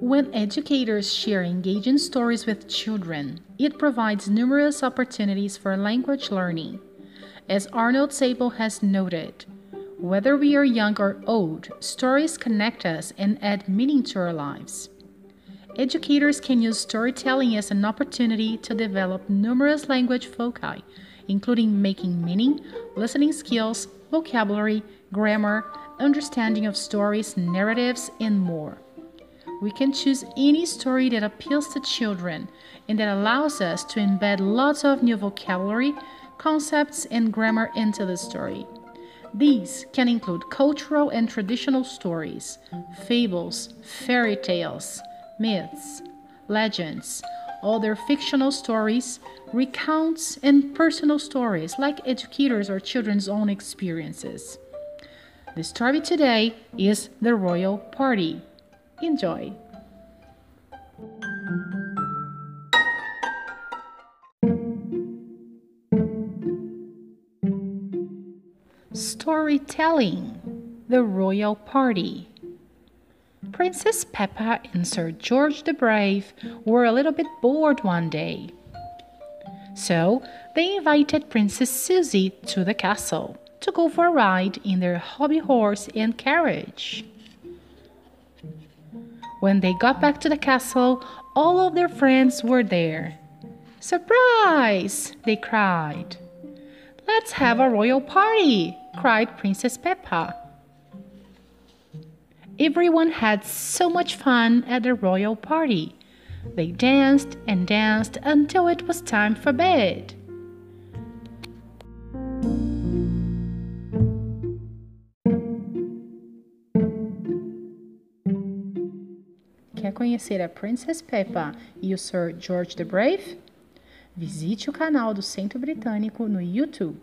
When educators share engaging stories with children, it provides numerous opportunities for language learning. As Arnold Zable has noted, whether we are young or old, stories connect us and add meaning to our lives. Educators can use storytelling as an opportunity to develop numerous language foci, including making meaning, listening skills, vocabulary, grammar, understanding of stories, narratives, and more. We can choose any story that appeals to children and that allows us to embed lots of new vocabulary, concepts, and grammar into the story. These can include cultural and traditional stories, fables, fairy tales, myths, legends, other fictional stories, recounts, and personal stories like educators or children's own experiences. The story today is The Royal Party. Enjoy! Storytelling The Royal Party. Princess Peppa and Sir George the Brave were a little bit bored one day. So they invited Princess Susie to the castle to go for a ride in their hobby horse and carriage. When they got back to the castle, all of their friends were there. Surprise! they cried. Let's have a royal party! cried Princess Peppa. Everyone had so much fun at the royal party. They danced and danced until it was time for bed. Quer conhecer a Princess Peppa e o Sir George the Brave? Visite o canal do Centro Britânico no YouTube.